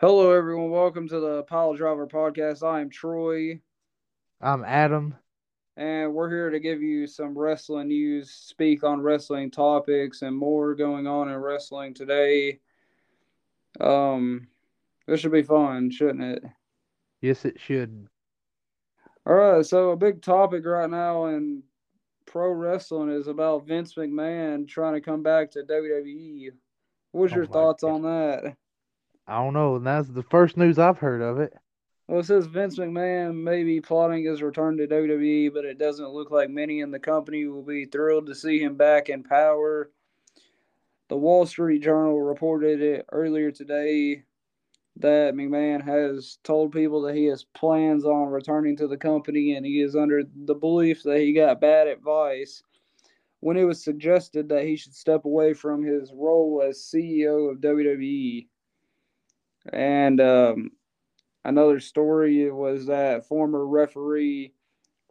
Hello, everyone. Welcome to the Pile Driver Podcast. I am Troy, I'm Adam. and we're here to give you some wrestling news, speak on wrestling topics, and more going on in wrestling today. Um, this should be fun, shouldn't it? Yes, it should. All right. So a big topic right now in pro wrestling is about Vince McMahon trying to come back to WWE. What's Oh your thoughts God. on that? I don't know. And that's the first news I've heard of it. Well, it says Vince McMahon may be plotting his return to WWE, but it doesn't look like many in the company will be thrilled to see him back in power. The Wall Street Journal reported it earlier today that McMahon has told people that he has plans on returning to the company and he is under the belief that he got bad advice when it was suggested that he should step away from his role as CEO of WWE. And um, another story was that former referee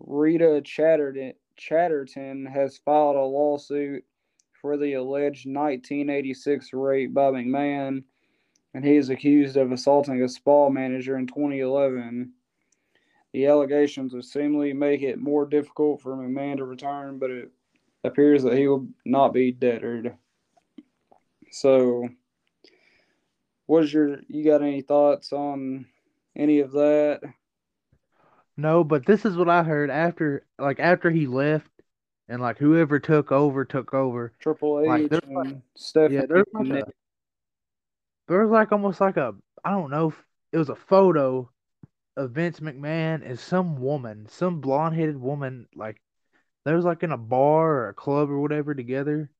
Rita Chatterton, Chatterton has filed a lawsuit for the alleged 1986 rape by McMahon, and he is accused of assaulting a spa manager in 2011. The allegations would seemingly make it more difficult for McMahon to return, but it appears that he will not be deterred. So, what's your you got any thoughts on any of that? No, but this is what I heard after, like after he left, and like whoever took over took over. Triple H Like, there's like-. Yeah, there's like a, there was like almost like a, I don't know, if it was a photo of Vince McMahon and some woman, some blonde-headed woman, like they was like in a bar or a club or whatever together.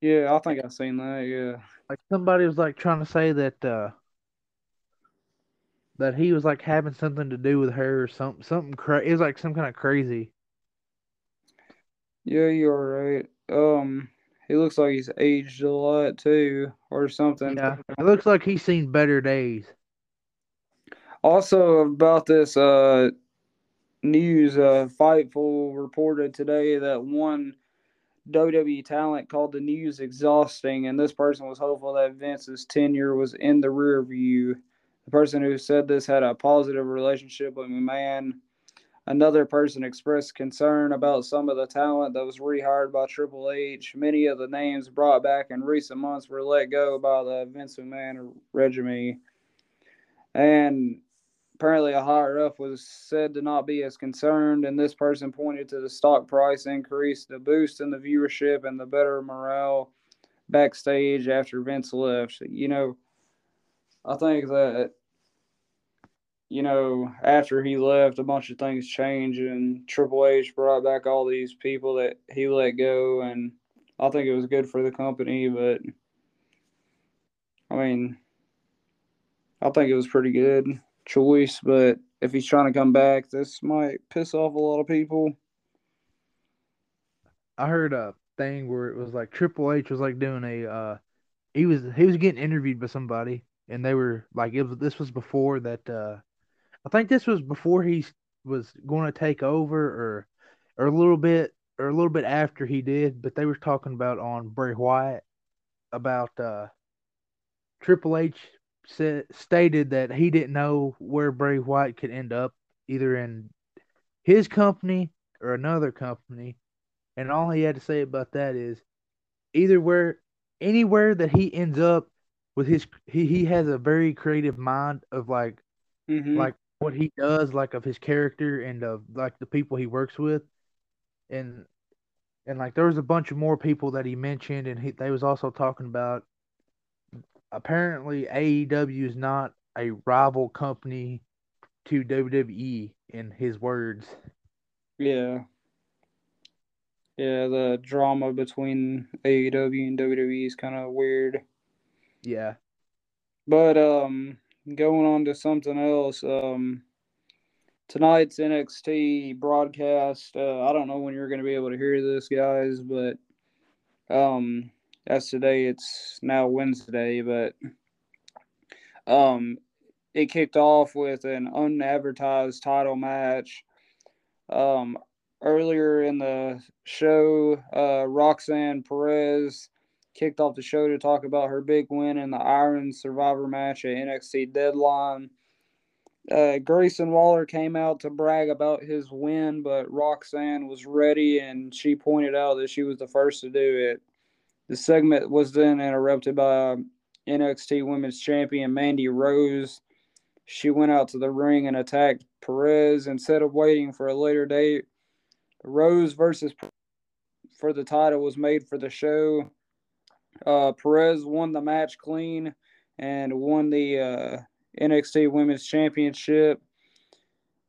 Yeah, I think I've seen that. Yeah. Like somebody was like trying to say that uh that he was like having something to do with her or something something cra- it was like some kind of crazy. Yeah, you're right. Um, he looks like he's aged a lot too, or something. Yeah. It looks like he's seen better days. Also about this uh news, uh, Fightful reported today that one WWE talent called the news exhausting, and this person was hopeful that Vince's tenure was in the rear view. The person who said this had a positive relationship with McMahon. Another person expressed concern about some of the talent that was rehired by Triple H. Many of the names brought back in recent months were let go by the Vince McMahon regime. And apparently, a higher up was said to not be as concerned, and this person pointed to the stock price increase, the boost in the viewership, and the better morale backstage after Vince left. You know, I think that you know, after he left, a bunch of things changed, and Triple H brought back all these people that he let go, and I think it was good for the company. But I mean, I think it was pretty good choice. But if he's trying to come back, this might piss off a lot of people. I heard a thing where it was like Triple H was like doing a uh he was he was getting interviewed by somebody and they were like it was this was before that uh I think this was before he was going to take over or or a little bit or a little bit after he did, but they were talking about on Bray Wyatt about uh Triple H said stated that he didn't know where Bray Wyatt could end up either in his company or another company and all he had to say about that is either where anywhere that he ends up with his he, he has a very creative mind of like Mm-hmm. like what he does like of his character and of like the people he works with and and like there was a bunch of more people that he mentioned and he they was also talking about apparently AEW is not a rival company to WWE in his words yeah, yeah, the drama between AEW and WWE is kind of weird. yeah But um, going on to something else. Um, tonight's NXT broadcast. Uh, I don't know when you're going to be able to hear this, guys, but um, as today, it's now Wednesday, but um, it kicked off with an unadvertised title match. Um, earlier in the show, uh, Roxanne Perez kicked off the show to talk about her big win in the Iron Survivor match at NXT Deadline. Uh, Grayson Waller came out to brag about his win, but Roxanne was ready and she pointed out that she was the first to do it. The segment was then interrupted by NXT Women's Champion Mandy Rose. She went out to the ring and attacked Perez instead of waiting for a later date. Rose versus for the title was made for the show. Uh, Perez won the match clean and won the uh, NXT Women's Championship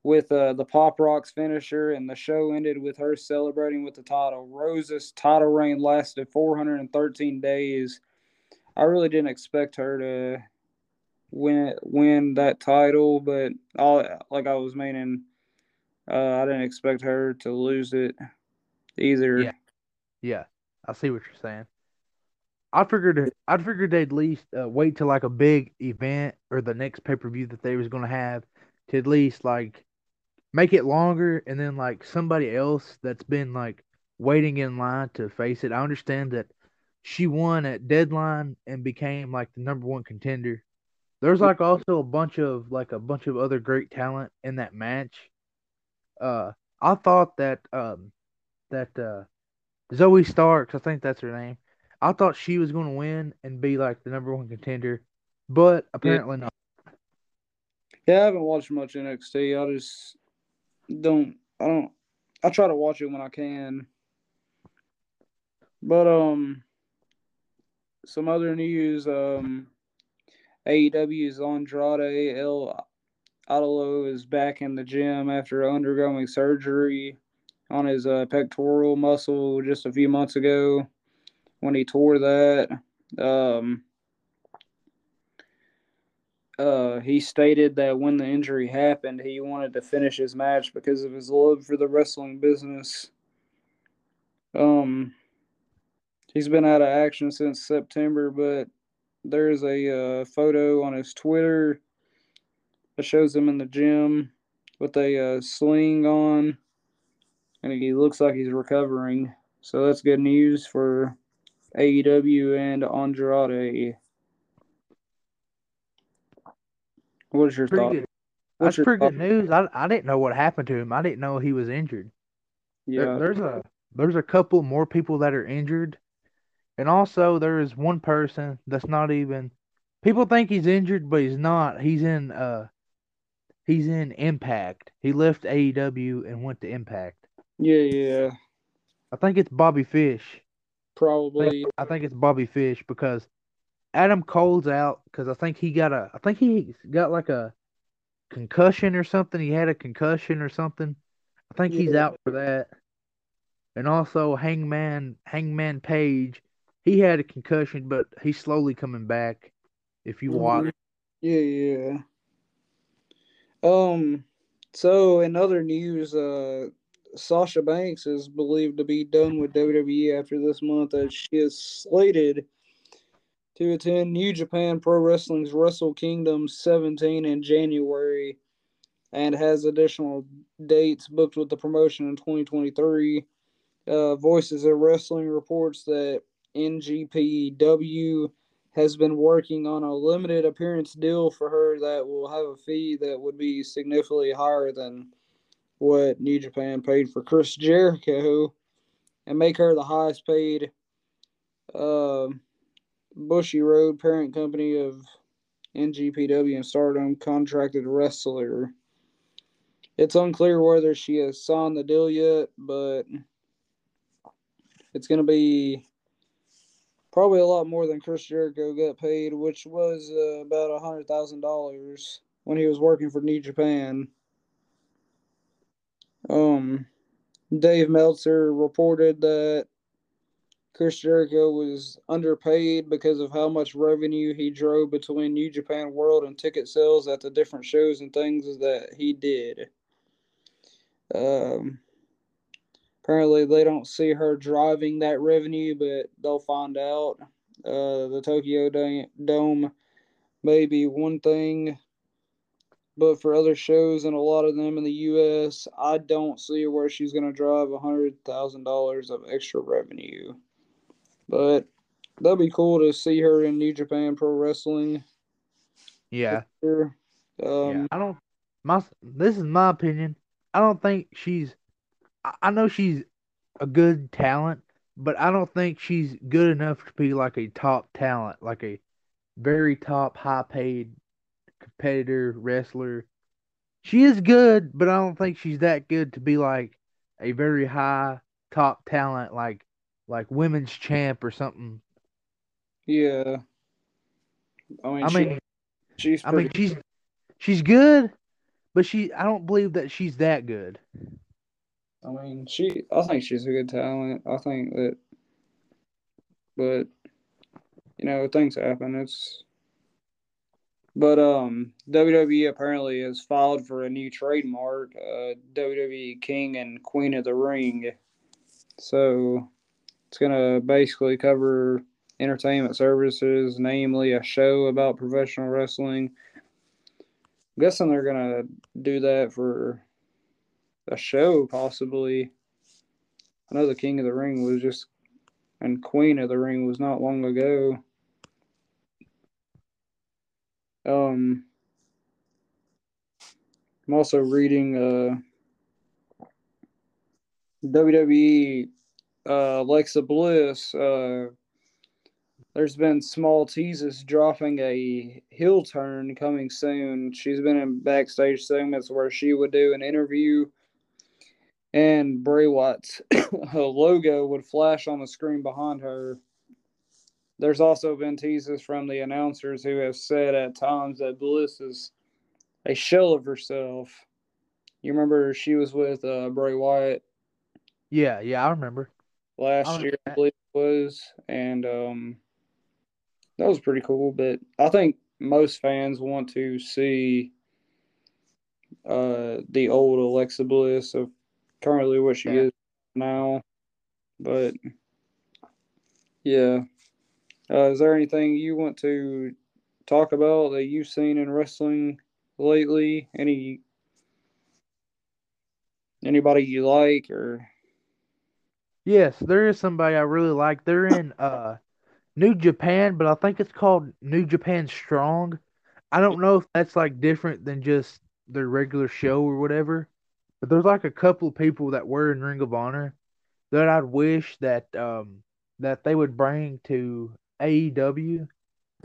with uh, the Pop Rocks finisher, and the show ended with her celebrating with the title. Rose's title reign lasted 413 days. I really didn't expect her to win win that title, but all like I was meaning, uh, I didn't expect her to lose it either. Yeah, yeah, I see what you're saying. I figured I figured they'd at least uh, wait till like a big event or the next pay per view that they was gonna have to at least like make it longer, and then like somebody else that's been like waiting in line to face it. I understand that she won at deadline and became like the number one contender. There's like also a bunch of like a bunch of other great talent in that match. Uh, I thought that um that uh Zoey Starks, I think that's her name. I thought she was going to win and be like the number one contender, but apparently yeah. not. Yeah, I haven't watched much NXT. I just don't. I don't. I try to watch it when I can. But um, some other news. Um, AEW's Andrade El Idolo is back in the gym after undergoing surgery on his uh, pectoral muscle just a few months ago when he tore that. Um, uh, he stated that when the injury happened, he wanted to finish his match because of his love for the wrestling business. Um, he's been out of action since September, but there's a uh, photo on his Twitter that shows him in the gym with a uh, sling on, and he looks like he's recovering. So that's good news for AEW and Andrade. Your thought? Good. That's pretty thought? good news. I I didn't know what happened to him. I didn't know he was injured. Yeah, there, there's a there's a couple more people that are injured, and also there is one person that's not even. People think he's injured, but he's not. He's in uh, he's in Impact. He left AEW and went to Impact. Yeah, yeah. I think it's Bobby Fish. Probably. I think, I think it's Bobby Fish because Adam Cole's out because I think he got a I think he got like a concussion or something. He had a concussion or something. I think yeah. he's out for that. And also Hangman Hangman Page, he had a concussion, but he's slowly coming back. If you watch. Yeah, yeah. Um. So in other news, uh, Sasha Banks is believed to be done with WWE after this month, as she is slated to attend New Japan Pro Wrestling's Wrestle Kingdom 17 in January and has additional dates booked with the promotion in 2023. Uh, Voices of Wrestling reports that NJPW has been working on a limited appearance deal for her that will have a fee that would be significantly higher than what New Japan paid for Chris Jericho and make her the highest paid uh, Bushiroad parent company of NJPW and Stardom contracted wrestler. It's unclear whether she has signed the deal yet, but it's going to be probably a lot more than Chris Jericho got paid, which was uh, about a hundred thousand dollars when he was working for New Japan. Um, Dave Meltzer reported that Chris Jericho was underpaid because of how much revenue he drove between New Japan World and ticket sales at the different shows and things that he did. Um, apparently, they don't see her driving that revenue, but they'll find out. Uh, the Tokyo Dome may be one thing but for other shows and a lot of them in the U.S., I don't see where she's going to drive a hundred thousand dollars of extra revenue. But that'd be cool to see her in New Japan Pro Wrestling. Yeah. Sure. yeah. Um, I don't. My this is my opinion. I don't think she's. I, I know she's a good talent, but I don't think she's good enough to be like a top talent, like a very top, high paid competitor wrestler. She is good, but I don't think she's that good to be like a very high top talent, like like women's champ or something. yeah. I mean, I she- mean, she's I mean, she's she's good, but she I don't believe that she's that good. I mean, she. I think she's a good talent. I think that, but you know, things happen. It's. But um, WWE apparently has filed for a new trademark, uh, WWE King and Queen of the Ring. So, it's gonna basically cover entertainment services, namely a show about professional wrestling. I'm guessing they're gonna do that for a show possibly. I know the King of the Ring was just and Queen of the Ring was not long ago. Um I'm also reading uh WWE uh Alexa Bliss uh there's been small teases dropping a heel turn coming soon. She's been in backstage segments where she would do an interview and Bray Wyatt's logo would flash on the screen behind her. There's also been teases from the announcers who have said at times that Bliss is a shell of herself. You remember she was with uh, Bray Wyatt Yeah, yeah, I remember. Last year, I believe it was, and um, that was pretty cool. But I think most fans want to see uh, the old Alexa Bliss of currently what she Yeah. is now. But yeah, uh, is there anything you want to talk about that you've seen in wrestling lately? Any anybody you like or Yes, there is somebody I really like. They're in uh New Japan, but I think it's called New Japan Strong. I don't know if that's like different than just their regular show or whatever. But there's like a couple of people that were in Ring of Honor that I'd wish that um that they would bring to AEW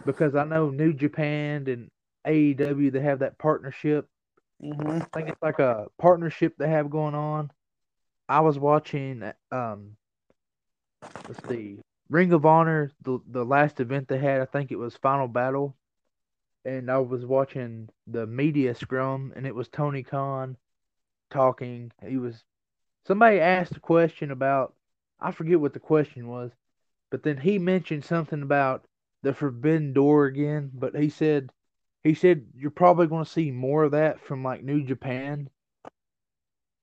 because I know New Japan and AEW they have that partnership mm-hmm. I think it's like a partnership they have going on. I was watching um let's see Ring of Honor the the last event they had I think it was Final Battle. And I was watching the media scrum and it was Tony Khan talking. He was somebody asked a question about I forget what the question was but then he mentioned something about the forbidden door again but he said he said you're probably going to see more of that from like New Japan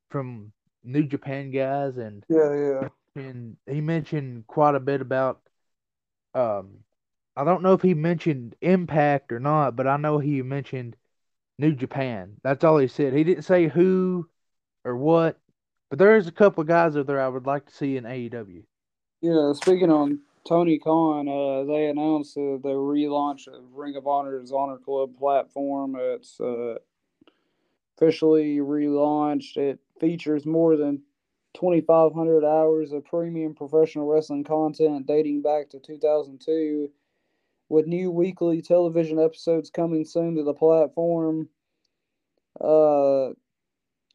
from New Japan guys and Yeah, yeah. and he mentioned quite a bit about um I don't know if he mentioned Impact or not, but I know he mentioned New Japan. That's all he said. He didn't say who or what, but there is a couple of guys out there I would like to see in AEW. Yeah, speaking on Tony Khan, uh, they announced uh, the relaunch of Ring of Honor's Honor Club platform. It's uh, officially relaunched. It features more than 2,500 hours of premium professional wrestling content dating back to 2002, with new weekly television episodes coming soon to the platform. Uh,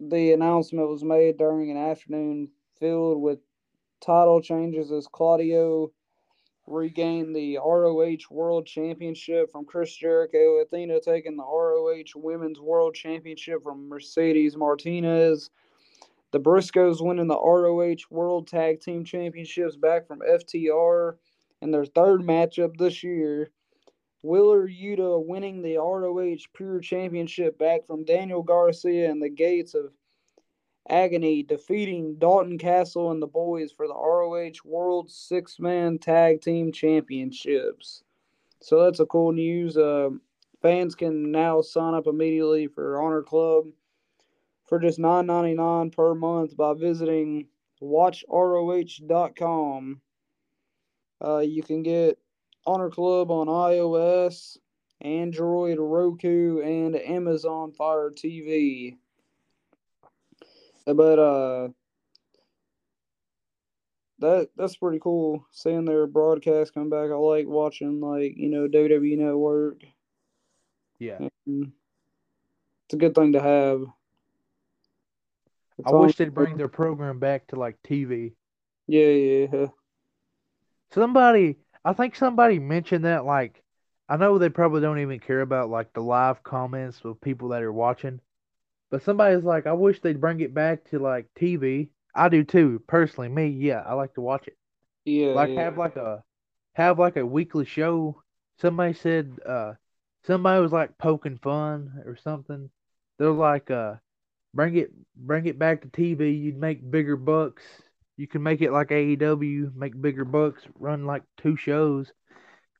the announcement was made during an afternoon filled with title changes as Claudio regained the ROH World Championship from Chris Jericho, Athena taking the ROH Women's World Championship from Mercedes Martinez, the Briscoes winning the ROH World Tag Team Championships back from FTR in their third matchup this year. Wheeler Yuta winning the ROH Pure Championship back from Daniel Garcia and the Gates of Agony, defeating Dalton Castle and the boys for the ROH World Six Man Tag Team Championships. So that's a cool news. Uh, fans can now sign up immediately for Honor Club for just nine ninety nine per month by visiting watchroh.com. Uh, you can get Honor Club on iOS, Android, Roku, and Amazon Fire TV. But uh, that that's pretty cool seeing their broadcast come back. I like watching like you know WWE Network. Yeah, And it's a good thing to have. It's I wish they'd bring their program back to like TV. Yeah, yeah. Somebody, I think somebody mentioned that. Like, I know they probably don't even care about like the live comments of people that are watching, but somebody's like, I wish they'd bring it back to like TV. I do too, personally. Me, yeah, I like to watch it. Yeah, like yeah. have like a have like a weekly show. Somebody said uh somebody was like poking fun or something. They're like uh bring it bring it back to TV, you'd make bigger bucks. You can make it like AEW, make bigger bucks, run like two shows.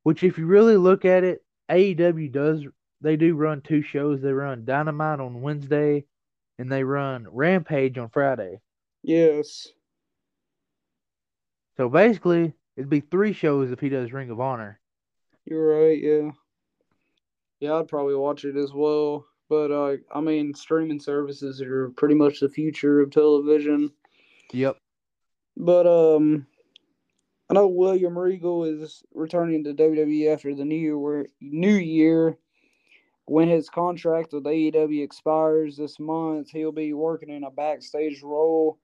Which if you really look at it, AEW does they do run two shows. They run Dynamite on Wednesday and they run Rampage on Friday. Yes. So basically it'd be three shows if he does Ring of Honor. You're right, yeah. Yeah, I'd probably watch it as well. But uh I mean streaming services are pretty much the future of television. Yep. But um I know William Regal is returning to WWE after the new year new year. When his contract with AEW expires this month, he'll be working in a backstage role.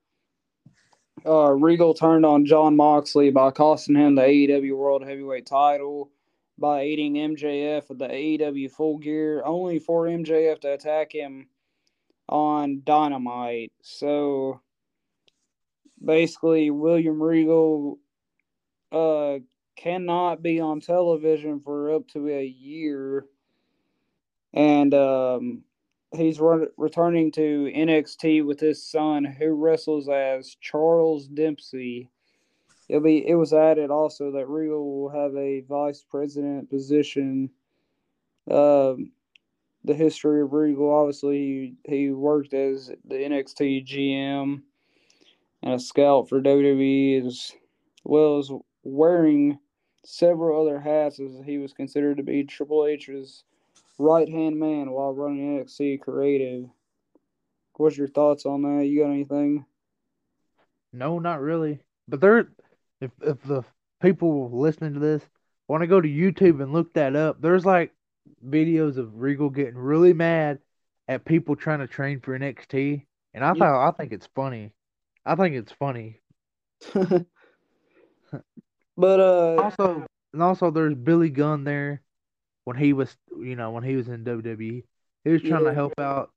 Uh, Regal turned on Jon Moxley by costing him the AEW World Heavyweight title by aiding MJF with the AEW full gear, only for MJF to attack him on Dynamite. So basically, William Regal uh, cannot be on television for up to a year. And um, he's re- returning to NXT with his son, who wrestles as Charles Dempsey. It'll be. It was added also that Regal will have a vice president position. Um, the history of Regal, obviously, he, he worked as the NXT GM and a scout for WWE, as well as wearing several other hats, as he was considered to be Triple H's right hand man while running NXT Creative. What's your thoughts on that? You got anything? No, not really. But there, if if the people listening to this want to go to YouTube and look that up, there's like videos of Regal getting really mad at people trying to train for NXT, and I Yeah. thought I think it's funny. I think it's funny. but uh, Also, and also there's Billy Gunn there when he was, you know, when he was in WWE. He was trying Yeah. to help out,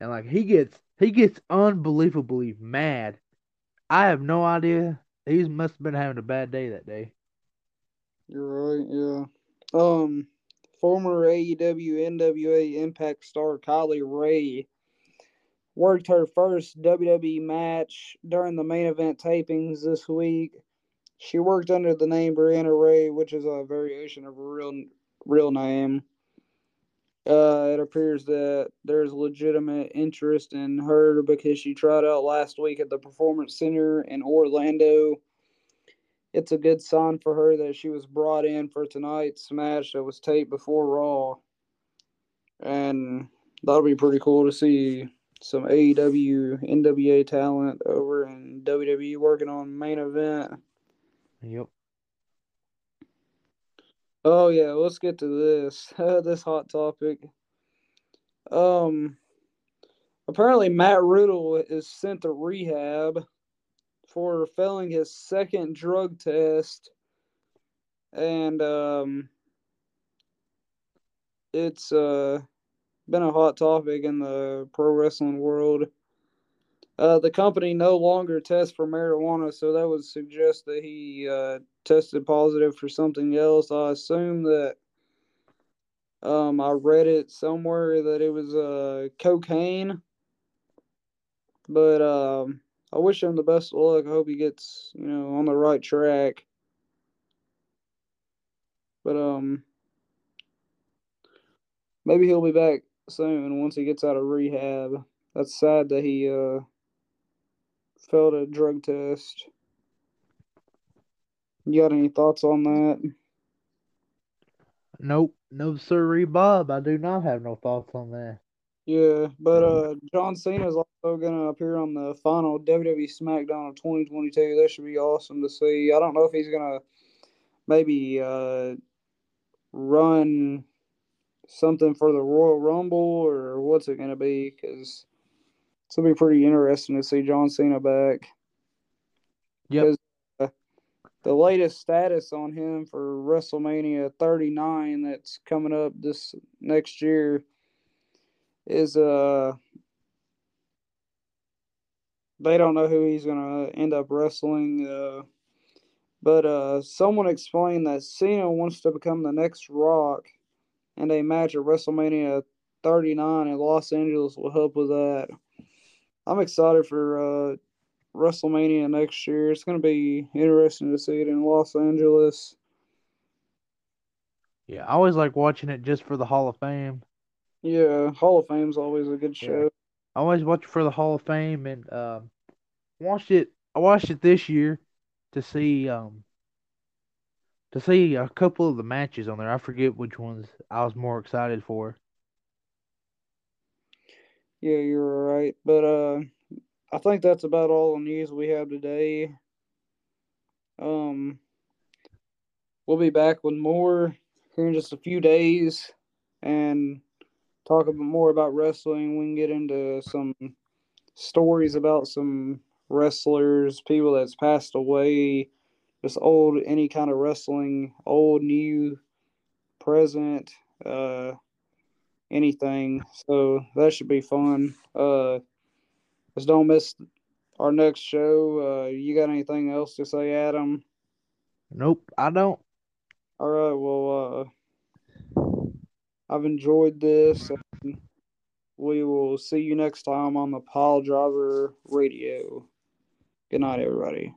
and like he gets he gets unbelievably mad. I have no idea. He must have been having a bad day that day. you're right. Yeah. Um, former AEW NWA Impact star Kylie Rae worked her first WWE match during the main event tapings this week. She worked under the name Briana Ray, which is a variation of her real real name. Uh, it appears that there's legitimate interest in her because she tried out last week at the Performance Center in Orlando. It's a good sign for her that she was brought in for tonight's match that was taped before Raw. And that'll be pretty cool to see some AEW, NWA talent over in WWE working on main event. Yep. Oh yeah, let's get to this this hot topic. Um, apparently Matt Riddle is sent to rehab for failing his second drug test, and um, it's uh been a hot topic in the pro wrestling world. Uh, the company no longer tests for marijuana, so that would suggest that he uh, tested positive for something else. I assume that um, I read it somewhere that it was uh, cocaine, but um, I wish him the best of luck. I hope he gets you know on the right track. But um, maybe he'll be back soon once he gets out of rehab. That's sad that he uh failed a drug test. You got any thoughts on that? Nope, no sirree, Bob. I do not have no thoughts on that. Yeah, but uh, John Cena is also gonna appear on the final WWE SmackDown of 2022. That should be awesome to see. I don't know if he's gonna maybe uh run something for the Royal Rumble or what's it gonna be? Because it's gonna be pretty interesting to see John Cena back. Yep. Uh, the latest status on him for WrestleMania 39 that's coming up this next year is uh they don't know who he's gonna end up wrestling. Uh, but uh, someone explained that Cena wants to become the next Rock, and a match at WrestleMania 39 in Los Angeles will help with that. I'm excited for uh, WrestleMania next year. It's going to be interesting to see it in Los Angeles. Yeah, I always like watching it just for the Hall of Fame. Yeah, Hall of Fame's always a good show. Yeah. I always watch it for the Hall of Fame and um, watched it. I watched it this year to see um to see a couple of the matches on there. I forget which ones I was more excited for. Yeah, you're right. But uh I think that's about all the news we have today. Um we'll be back with more here in just a few days and talk a bit more about wrestling. We can get into some stories about some wrestlers, people that's passed away, just old any kind of wrestling, old, new, present, uh, anything. So that should be fun. Uh, just don't miss our next show. Uh, you got anything else to say, Adam? Nope, I don't. All right. Well, uh, I've enjoyed this. And we will see you next time on the Pile Driver Radio. Good night, everybody.